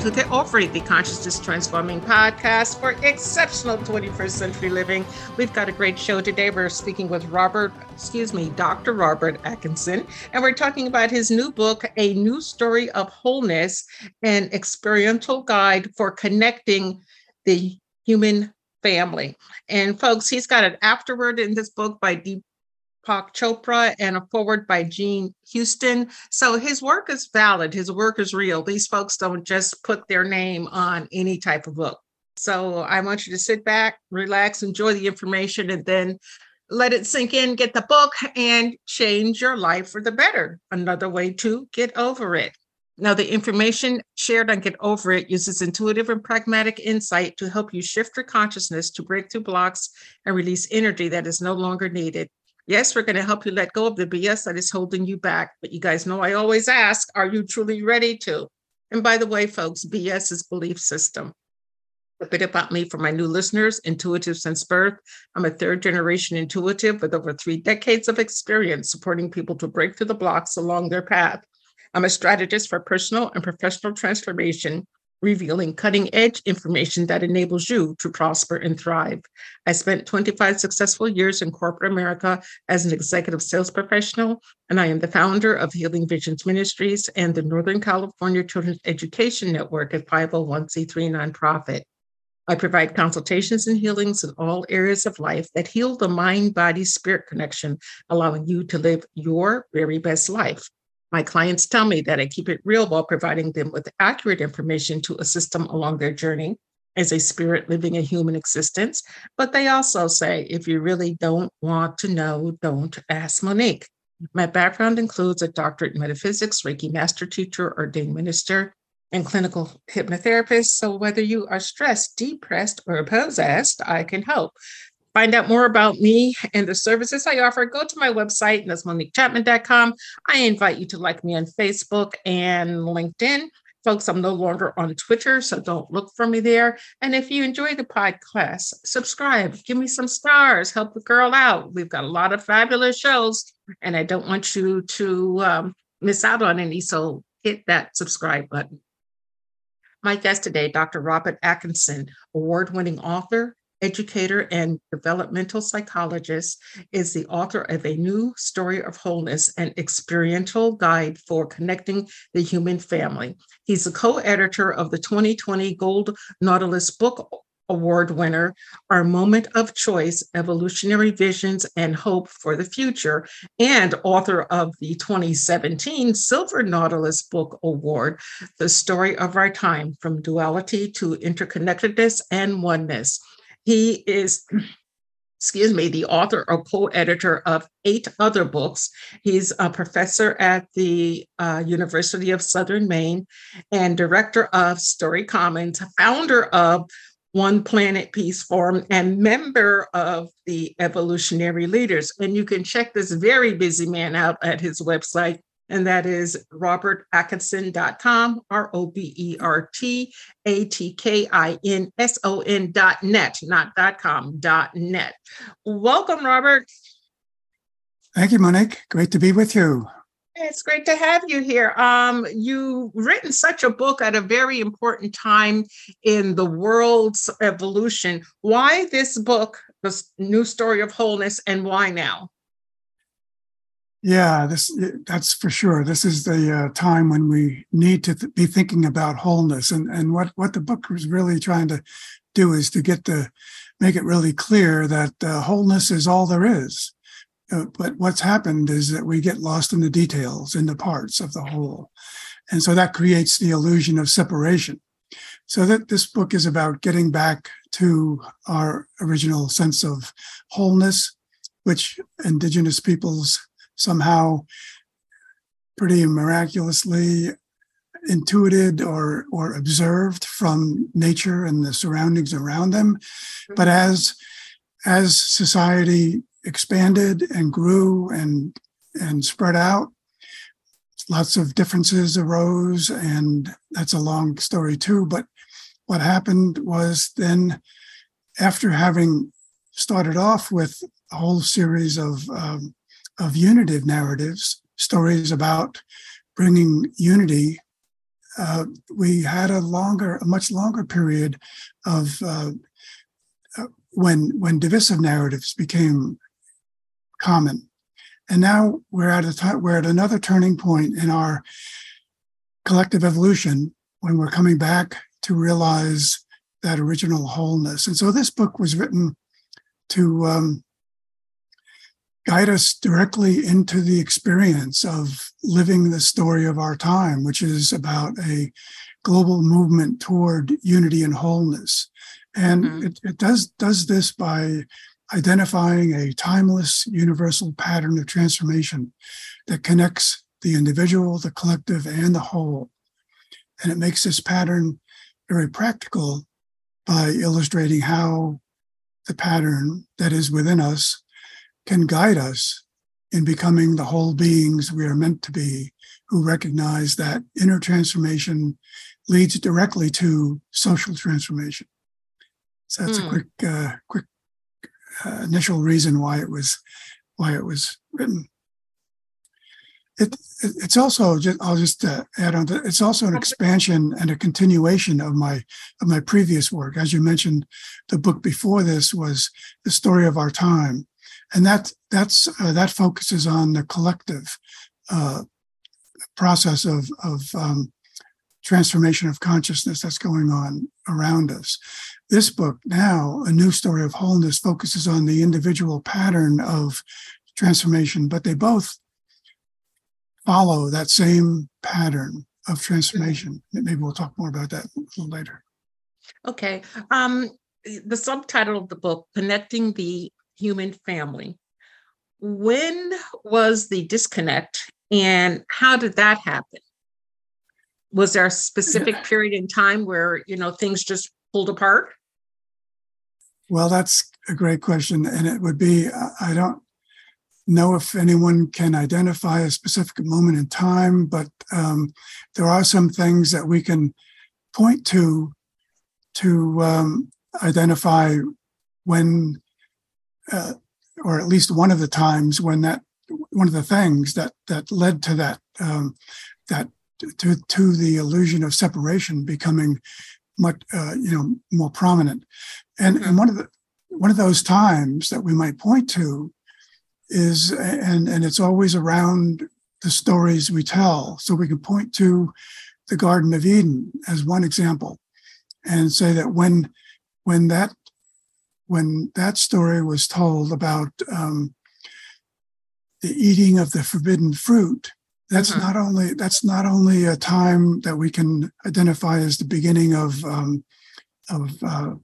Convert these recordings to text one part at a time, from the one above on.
to the the Consciousness Transforming Podcast for exceptional 21st century living. We've got a great show today. We're speaking with Robert, excuse me, Dr. Robert Atkinson, and we're talking about his new book, A New Story of Wholeness, an experiential guide for connecting the human family. And folks, he's got an afterword in this book by Deep Pak Chopra and a forward by Jean Houston. So his work is valid, his work is real. These folks don't just put their name on any type of book. So I want you to sit back, relax, enjoy the information, and then let it sink in, get the book, and change your life for the better. Another way to get over it. Now, the information shared on Get Over It uses intuitive and pragmatic insight to help you shift your consciousness to break through blocks and release energy that is no longer needed. Yes, we're going to help you let go of the BS that is holding you back. But you guys know I always ask, are you truly ready to? And by the way, folks, BS is belief system. A bit about me for my new listeners, intuitive since birth. I'm a third generation intuitive with over three decades of experience supporting people to break through the blocks along their path. I'm a strategist for personal and professional transformation revealing cutting edge information that enables you to prosper and thrive. I spent 25 successful years in corporate America as an executive sales professional, and I am the founder of Healing Visions Ministries and the Northern California Children's Education Network, a 501c3 nonprofit. I provide consultations and healings in all areas of life that heal the mind body spirit connection, allowing you to live your very best life. My clients tell me that I keep it real while providing them with accurate information to assist them along their journey as a spirit living a human existence. But they also say, if you really don't want to know, don't ask Monique. My background includes a doctorate in metaphysics, Reiki master teacher, ordained minister, and clinical hypnotherapist. So whether you are stressed, depressed, or possessed, I can help find out more about me and the services I offer, go to my website, and. I invite you to like me on Facebook and LinkedIn. Folks, I'm no longer on Twitter, so don't look for me there. And if you enjoy the podcast, subscribe, give me some stars, help the girl out. We've got a lot of fabulous shows, and I don't want you to um, miss out on any. So hit that subscribe button. My guest today, Dr. Robert Atkinson, award winning author, educator, and developmental psychologist, is the author of A New Story of Wholeness, an experiential guide for connecting the human family. He's the co editor of the 2020 Gold Nautilus Book Award winner, Our Moment of Choice Evolutionary Visions and Hope for the Future, and author of the 2017 Silver Nautilus Book Award, The Story of Our Time From Duality to Interconnectedness and Oneness. He is excuse me, the author or co-editor of eight other books. He's a professor at the uh, University of Southern Maine and director of Story Commons, founder of One Planet Peace Forum, and member of the Evolutionary Leaders. And you can check this very busy man out at his website, and that is robertatkinson.com, R O B E R T A T K I N S O N dot net, not dot com, dot net. Welcome, Robert. Thank you, Monique. Great to be with you. It's great to have you here. Um, you've written such a book at a very important time in the world's evolution. Why this book, The New Story of Wholeness, and why now? Yeah, this that's for sure. This is the uh, time when we need to th- be thinking about wholeness, and and what what the book was really trying to do is to get the make it really clear that uh, wholeness is all there is. Uh, but what's happened is that we get lost in the details, in the parts of the whole, and so that creates the illusion of separation. So that this book is about getting back to our original sense of wholeness, which indigenous peoples somehow pretty miraculously intuited or or observed from nature and the surroundings around them but mm-hmm. as as society expanded and grew and and spread out lots of differences arose and that's a long story too but what happened was then after having started off with a whole series of um, of unitive narratives, stories about bringing unity, uh, we had a longer, a much longer period of uh, uh, when when divisive narratives became common, and now we're at a time we're at another turning point in our collective evolution when we're coming back to realize that original wholeness. And so this book was written to um, guide us directly into the experience of living the story of our time, which is about a global movement toward unity and wholeness. And mm-hmm. it, it does, does this by identifying a timeless universal pattern of transformation that connects the individual, the collective, and the whole. And it makes this pattern very practical by illustrating how the pattern that is within us can guide us in becoming the whole beings we are meant to be, who recognize that inner transformation leads directly to social transformation. So that's mm. a hmm. quick, uh, quick uh, initial reason why it was, why it was written. It, it it's also just I'll just uh, add on to it's also an expansion and a continuation of my of my previous work. As you mentioned, the book before this was the story of our time, and that that's uh, that focuses on the collective uh, process of of um, transformation of consciousness that's going on around us. This book now, a new story of wholeness, focuses on the individual pattern of transformation, but they both follow that same pattern of transformation. Maybe we'll talk more about that a little later. Okay. Um, the subtitle of the book, Connecting the human family. When was the disconnect and how did that happen? Was there a specific period in time where, you know, things just pulled apart? Well, that's a great question. And it would be I don't know if anyone can identify a specific moment in time, but um, there are some things that we can point to to um, identify when uh, or at least one of the times when that one of the things that that led to that um, that to to the illusion of separation becoming much uh, you know more prominent, and and one of the one of those times that we might point to is and and it's always around the stories we tell. So we can point to the Garden of Eden as one example, and say that when when that when that story was told about um, the eating of the forbidden fruit, that's mm-hmm. not only that's not only a time that we can identify as the beginning of um, of uh,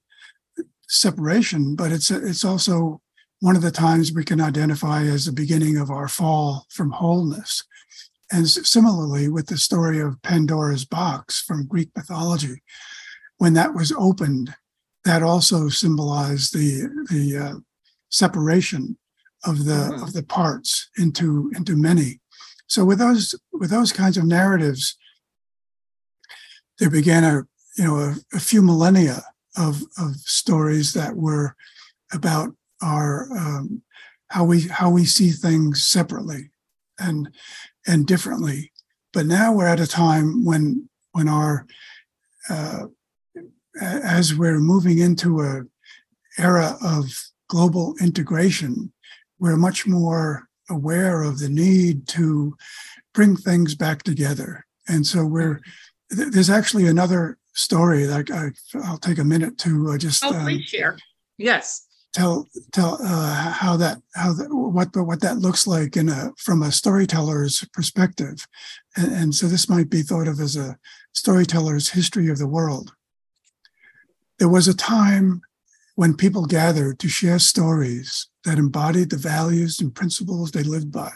separation, but it's it's also one of the times we can identify as the beginning of our fall from wholeness. And similarly, with the story of Pandora's box from Greek mythology, when that was opened, that also symbolized the the uh, separation of the mm-hmm. of the parts into into many, So with those with those kinds of narratives, there began a you know a, a few millennia of of stories that were about our um, how we how we see things separately and and differently. But now we're at a time when when our uh, as we're moving into a era of global integration, we're much more aware of the need to bring things back together. And so we're there's actually another story that I, will take a minute to uh, just oh, please um, share. Yes tell tell uh, how that how that, what what that looks like in a from a storyteller's perspective, and, and so this might be thought of as a storyteller's history of the world. There was a time when people gathered to share stories that embodied the values and principles they lived by.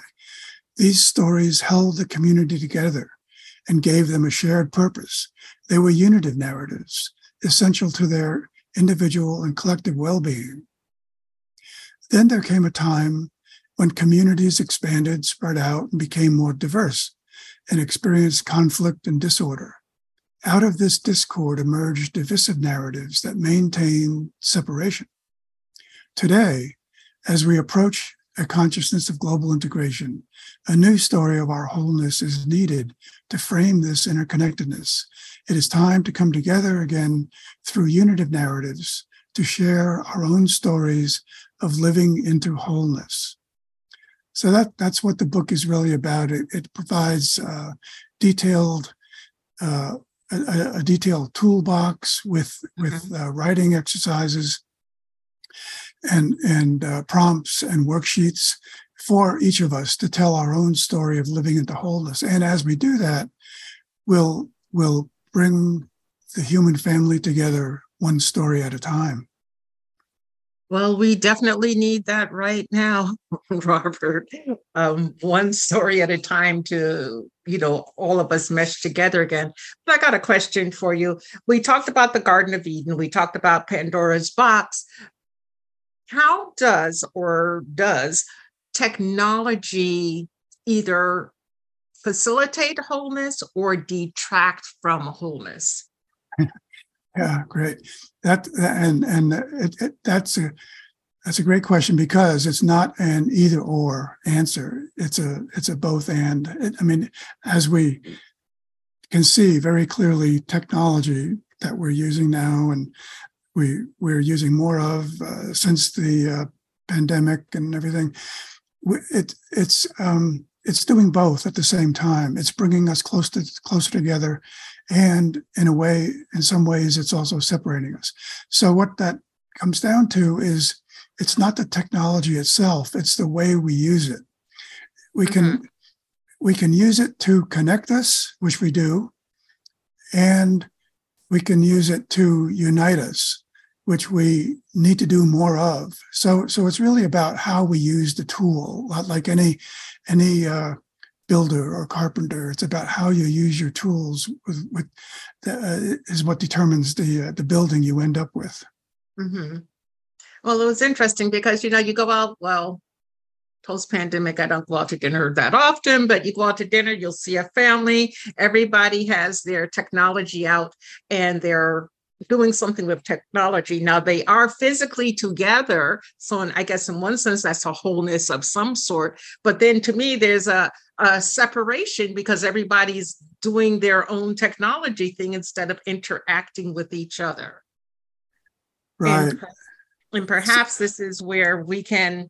These stories held the community together and gave them a shared purpose. They were unitive narratives, essential to their individual and collective well being. Then there came a time when communities expanded, spread out, and became more diverse and experienced conflict and disorder. Out of this discord emerged divisive narratives that maintain separation. Today, as we approach a consciousness of global integration, a new story of our wholeness is needed to frame this interconnectedness. It is time to come together again through unitive narratives to share our own stories of living into wholeness. So that that's what the book is really about. It, it provides uh, detailed uh, a, a, detailed toolbox with with mm-hmm. uh, writing exercises and and uh, prompts and worksheets for each of us to tell our own story of living into wholeness. And as we do that, we'll we'll bring the human family together one story at a time. Well, we definitely need that right now, Robert. Um, one story at a time to, you know, all of us mesh together again. But I got a question for you. We talked about the Garden of Eden, we talked about Pandora's box. How does or does technology either facilitate wholeness or detract from wholeness? Yeah, great. That and and it, it, that's a that's a great question because it's not an either or answer. It's a it's a both and. It, I mean, as we can see very clearly, technology that we're using now and we we're using more of uh, since the uh, pandemic and everything. It it's um, it's doing both at the same time. It's bringing us close to closer together, and in a way, in some ways, it's also separating us. So what that comes down to is it's not the technology itself; it's the way we use it. We can mm-hmm. we can use it to connect us, which we do, and we can use it to unite us which we need to do more of. So, so it's really about how we use the tool, like any any uh, builder or carpenter. It's about how you use your tools. With, with the, uh, is what determines the uh, the building you end up with. Mm-hmm. Well, it was interesting because you know you go out well. Post pandemic, I don't go out to dinner that often, but you go out to dinner, you'll see a family. Everybody has their technology out and they're doing something with technology. Now they are physically together. So in, I guess in one sense, that's a wholeness of some sort. But then to me, there's a, a separation because everybody's doing their own technology thing instead of interacting with each other. Right. And, and perhaps this is where we can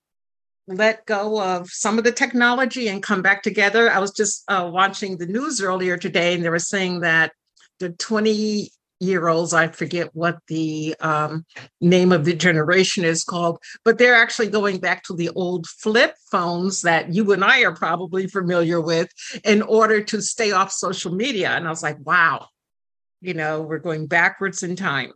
let go of some of the technology and come back together. I was just uh, watching the news earlier today, and they were saying that the 20 year olds. I forget what the um, name of the generation is called, but they're actually going back to the old flip phones that you and I are probably familiar with in order to stay off social media. And I was like, wow, you know, we're going backwards in time.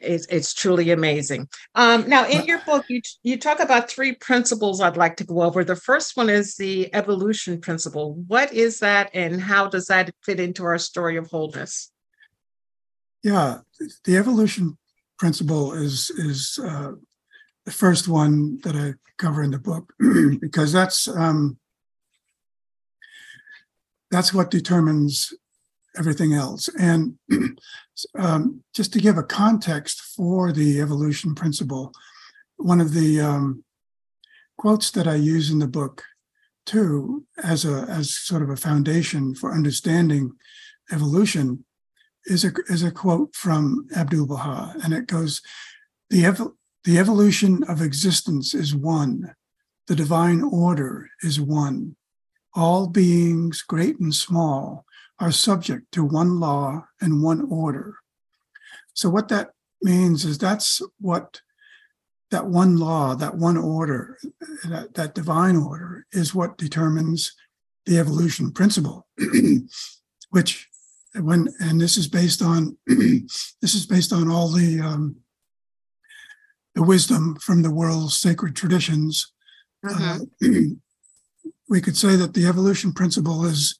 It's, it's truly amazing. Um, now, in your book, you you talk about three principles I'd like to go over. The first one is the evolution principle. What is that, and how does that fit into our story of wholeness? Yeah, the evolution principle is is uh, the first one that I cover in the book because that's um, that's what determines everything else. And um, just to give a context for the evolution principle, one of the um, quotes that I use in the book too, as a as sort of a foundation for understanding evolution, is a is a quote from Abdul Baha, and it goes, "the ev- the evolution of existence is one, the divine order is one. All beings, great and small, are subject to one law and one order." So what that means is that's what that one law, that one order, that, that divine order is what determines the evolution principle, which when and this is based on this is based on all the um, the wisdom from the world's sacred traditions. Mm-hmm. Uh, we could say that the evolution principle is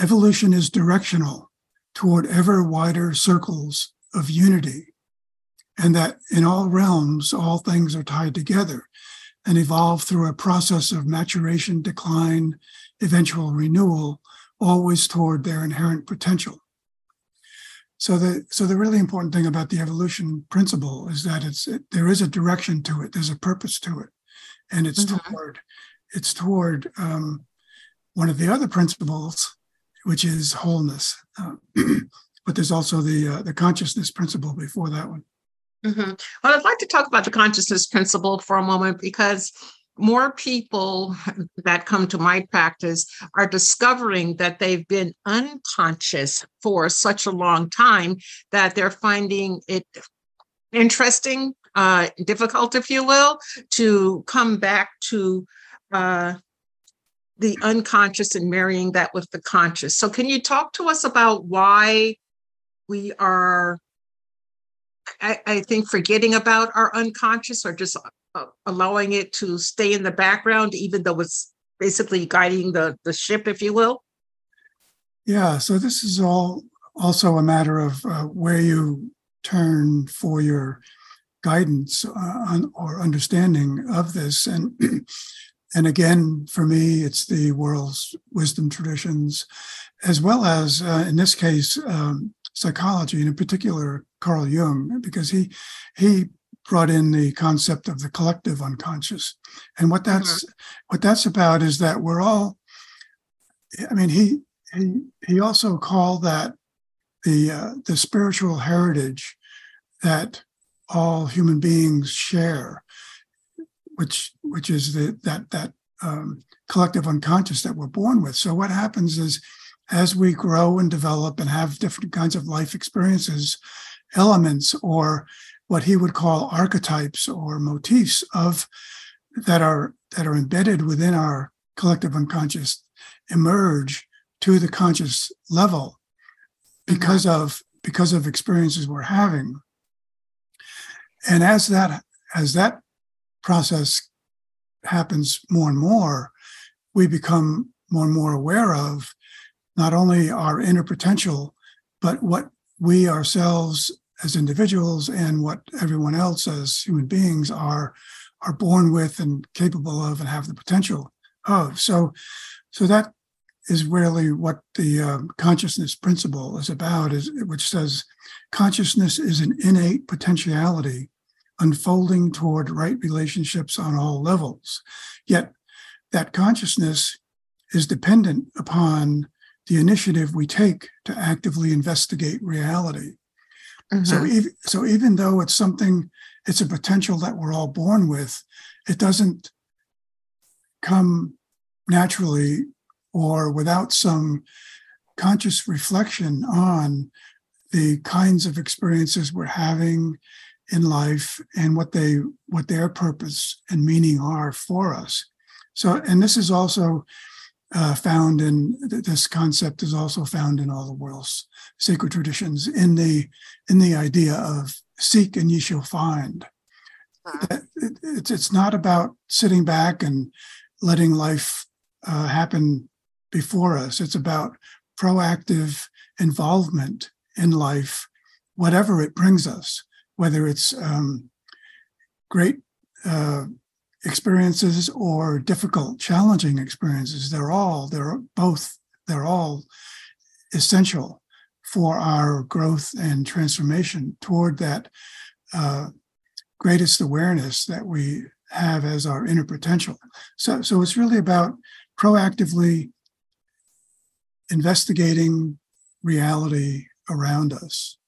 evolution is directional toward ever wider circles of unity and that in all realms, all things are tied together and evolve through a process of maturation, decline, eventual renewal, always toward their inherent potential. So the so the really important thing about the evolution principle is that it's it, there is a direction to it, there's a purpose to it, and it's mm-hmm. toward it's toward um, one of the other principles, which is wholeness. Uh, but there's also the uh, the consciousness principle before that one. Mm-hmm. Well, I'd like to talk about the consciousness principle for a moment because more people that come to my practice are discovering that they've been unconscious for such a long time that they're finding it interesting, uh, difficult, if you will, to come back to uh, the unconscious and marrying that with the conscious. So, can you talk to us about why we are I, I think forgetting about our unconscious or just uh, allowing it to stay in the background, even though it's basically guiding the, the ship, if you will? Yeah, so this is all also a matter of uh, where you turn for your guidance uh, on, or understanding of this. And and again, for me, it's the world's wisdom traditions, as well as uh, in this case, um, psychology, and in particular Carl Jung, because he he brought in the concept of the collective unconscious, and what that's mm-hmm. what that's about is that we're all. I mean, he he he also called that the uh, the spiritual heritage that all human beings share, which which is the that that um, collective unconscious that we're born with. So what happens is as we grow and develop and have different kinds of life experiences, elements or what he would call archetypes or motifs of that are that are embedded within our collective unconscious emerge to the conscious level because mm-hmm. of because of experiences we're having and as that as that process happens more and more we become more and more aware of not only our inner potential, but what we ourselves as individuals and what everyone else as human beings are are born with and capable of and have the potential of. So, so that is really what the um, consciousness principle is about, is which says consciousness is an innate potentiality unfolding toward right relationships on all levels. Yet that consciousness is dependent upon the initiative we take to actively investigate reality. Mm-hmm. So, even, so even though it's something, it's a potential that we're all born with, it doesn't come naturally or without some conscious reflection on the kinds of experiences we're having in life and what they what their purpose and meaning are for us. So and this is also uh, found in this concept is also found in all the world's sacred traditions in the in the idea of seek and ye shall find. Uh-huh. it's it's not about sitting back and letting life uh, happen before us. It's about proactive involvement in life whatever it brings us whether it's um, great uh, experiences or difficult, challenging experiences. They're all, they're both they're all essential for our growth and transformation toward that uh, greatest awareness that we have as our inner potential. So, so it's really about proactively investigating reality around us.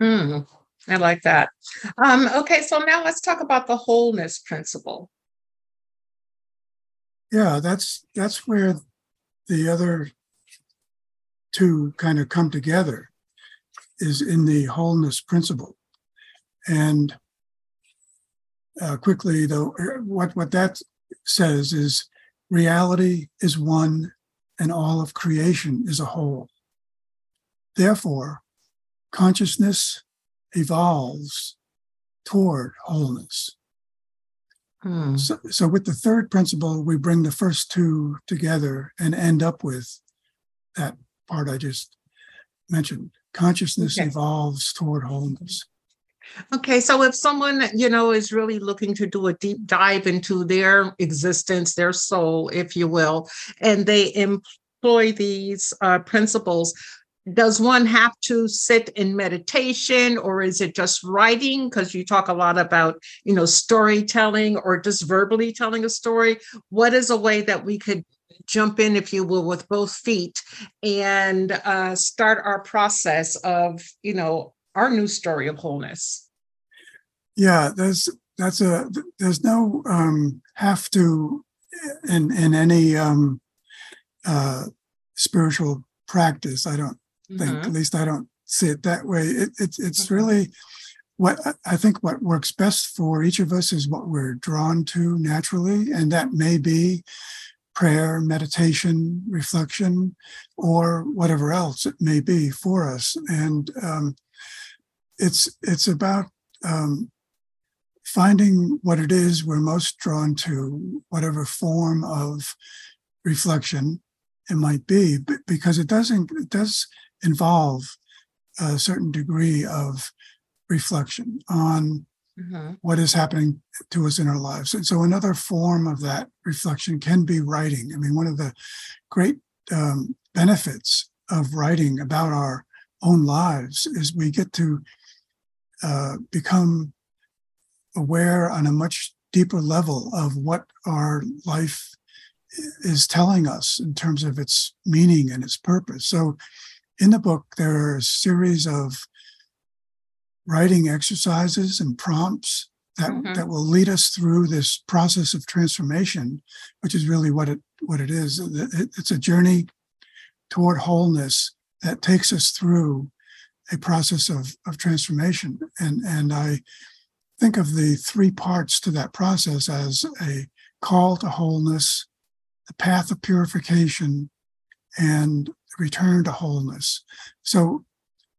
Mm, I like that. Um, okay, so now let's talk about the wholeness principle. Yeah, that's that's where the other two kind of come together is in the wholeness principle. And uh, quickly, though, what, what that says is reality is one and all of creation is a whole. Therefore, consciousness evolves toward wholeness. Hmm. So, so, with the third principle, we bring the first two together and end up with that part I just mentioned. Consciousness okay. evolves toward wholeness. Okay, so if someone, you know, is really looking to do a deep dive into their existence, their soul, if you will, and they employ these uh, principles, does one have to sit in meditation or is it just writing? Because you talk a lot about you know storytelling or just verbally telling a story. What is a way that we could jump in if you will with both feet and uh, start our process of you know our new story of wholeness? Yeah there's that's a there's no um have to in in any um uh spiritual practice i don't think mm-hmm. at least i don't see it that way it, it it's really what i think what works best for each of us is what we're drawn to naturally and that may be prayer, meditation, reflection, or whatever else it may be for us. And um, it's it's about um, finding what it is we're most drawn to, whatever form of reflection it might be, because it doesn't it does involve a certain degree of reflection on mm-hmm. what is happening to us in our lives. And so, another form of that reflection can be writing. I mean, one of the great um, benefits of writing about our own lives is we get to uh, become aware on a much deeper level of what our life is telling us in terms of its meaning and its purpose. So, in the book, there are a series of writing exercises and prompts that, mm-hmm. that will lead us through this process of transformation, which is really what it what it is. It's a journey toward wholeness that takes us through a process of, of transformation. And, and I think of the three parts to that process as a call to wholeness, the path of purification, and return to wholeness. So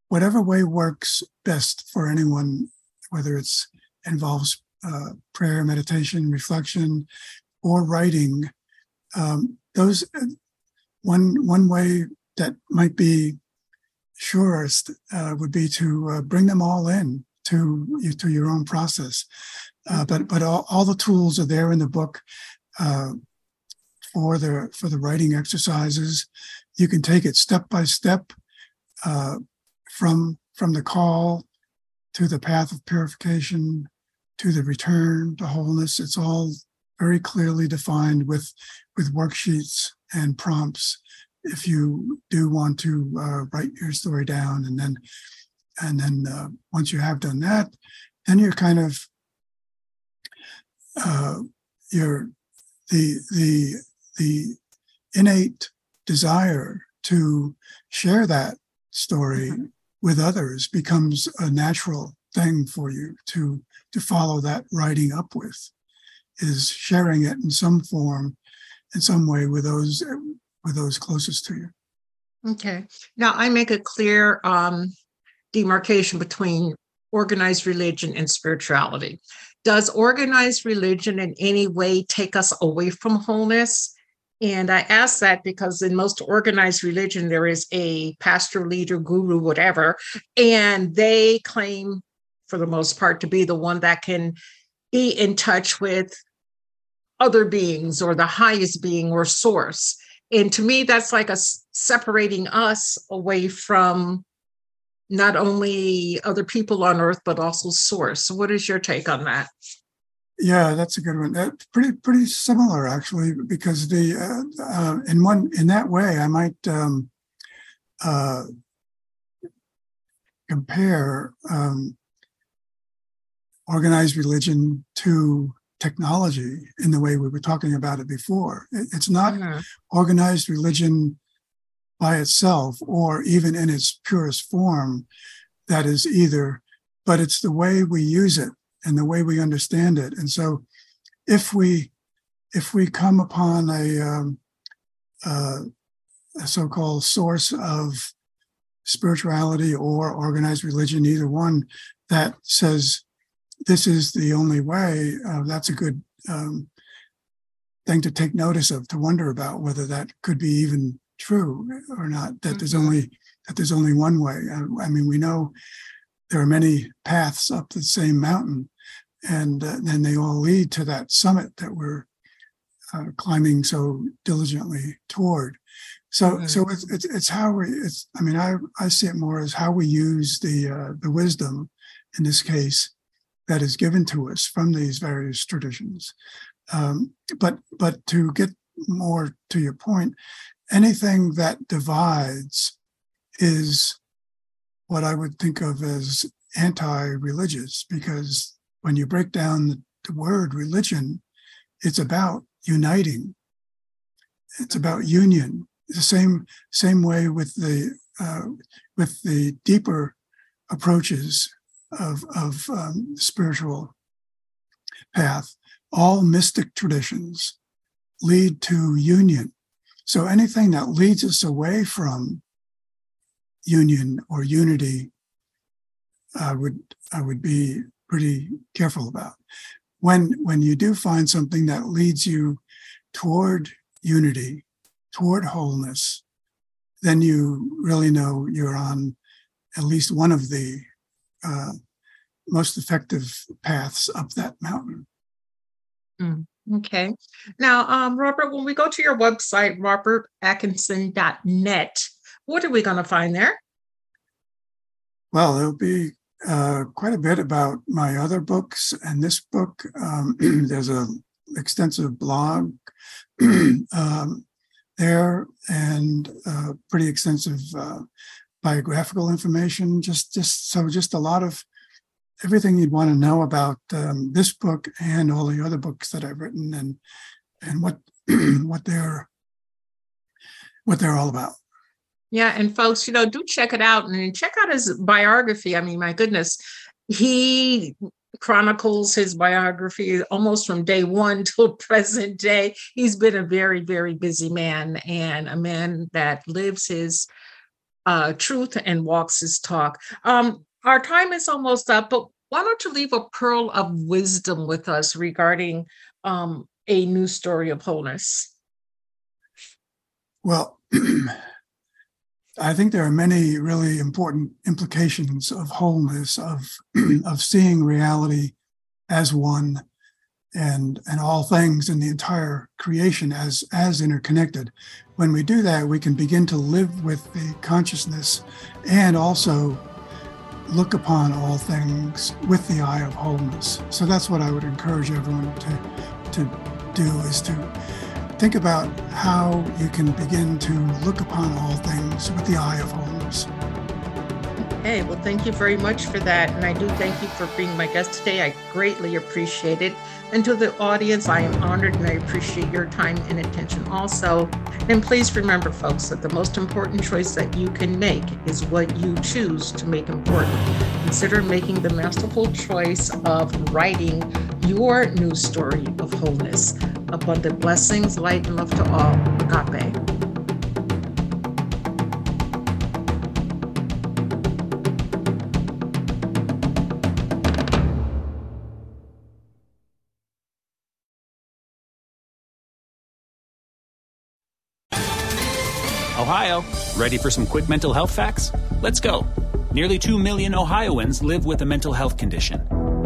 whatever way works best for anyone, whether it's involves uh, prayer, meditation, reflection, or writing. Um, those one one way that might be surest uh, would be to uh, bring them all in to to your own process. Uh, but but all, all the tools are there in the book uh, for the for the writing exercises. You can take it step by step. Uh, from from the call to the path of purification to the return to wholeness it's all very clearly defined with with worksheets and prompts if you do want to uh, write your story down and then and then uh, once you have done that then you're kind of uh, you're the the the innate desire to share that story mm-hmm. with others becomes a natural thing for you to to follow that writing up with is sharing it in some form in some way with those with those closest to you. Okay. Now i make a clear um, demarcation between organized religion and spirituality. Does organized religion in any way take us away from wholeness and I ask that because in most organized religion, there is a pastor, leader, guru, whatever, and they claim, for the most part, to be the one that can be in touch with other beings or the highest being or source. And to me, that's like a separating us away from not only other people on earth but also source what is your take on that yeah that's a good one that's pretty pretty similar actually because the uh, uh, in one in that way i might um, uh, compare um, organized religion to technology in the way we were talking about it before. It's not mm-hmm. organized religion by itself or even in its purest form that is either, but it's the way we use it and the way we understand it. And so if we if we come upon a, um, uh, a so-called source of spirituality or organized religion, either one that says this is the only way, uh, that's a good um, thing to take notice of, to wonder about whether that could be even true or not. That mm-hmm. there's only that there's only one way. I, I, mean, we know there are many paths up the same mountain, and uh, then they all lead to that summit that we're uh, climbing so diligently toward. So, mm-hmm. so it's, it's, it's how we. It's. I mean, I I see it more as how we use the uh, the wisdom in this case that is given to us from these various traditions. Um, but but to get more to your point, anything that divides is what I would think of as anti-religious, because when you break down the, word religion, it's about uniting. It's about union. The same same way with the uh, with the deeper approaches of, of um, spiritual path, all mystic traditions lead to union. So anything that leads us away from union or unity, I would I would be pretty careful about. When when you do find something that leads you toward unity, toward wholeness, then you really know you're on at least one of the uh, most effective paths up that mountain. Mm, okay. Now, um, Robert, when we go to your website, robertatkinson.net, what are we going to find there? Well, there'll be uh, quite a bit about my other books and this book. Um, there's a extensive blog um, there and uh, pretty extensive uh, biographical information. Just, just so, just a lot of everything you'd want to know about um, this book and all the other books that I've written, and and what what they're what they're all about. Yeah, and folks, you know, do check it out and check out his biography. I mean, my goodness, he chronicles his biography almost from day one till present day. He's been a very, very busy man and a man that lives his uh, truth and walks his talk. Um, our time is almost up, but why don't you leave a pearl of wisdom with us regarding um, a new story of wholeness? Well, I think there are many really important implications of wholeness, of of seeing reality as one, and and all things in the entire creation as as interconnected. When we do that we can begin to live with the consciousness and also look upon all things with the eye of wholeness. So that's what i would encourage everyone to to do is to think about how you can begin to look upon all things with the eye of wholeness Okay, well, thank you very much for that. And I do thank you for being my guest today. I greatly appreciate it. And to the audience, I am honored and I appreciate your time and attention also. And please remember, folks, that the most important choice that you can make is what you choose to make important. Consider making the masterful choice of writing your new story of wholeness. Abundant blessings, light, and love to all. Agape. Ohio, ready for some quick mental health facts? Let's go. Nearly 2 million Ohioans live with a mental health condition.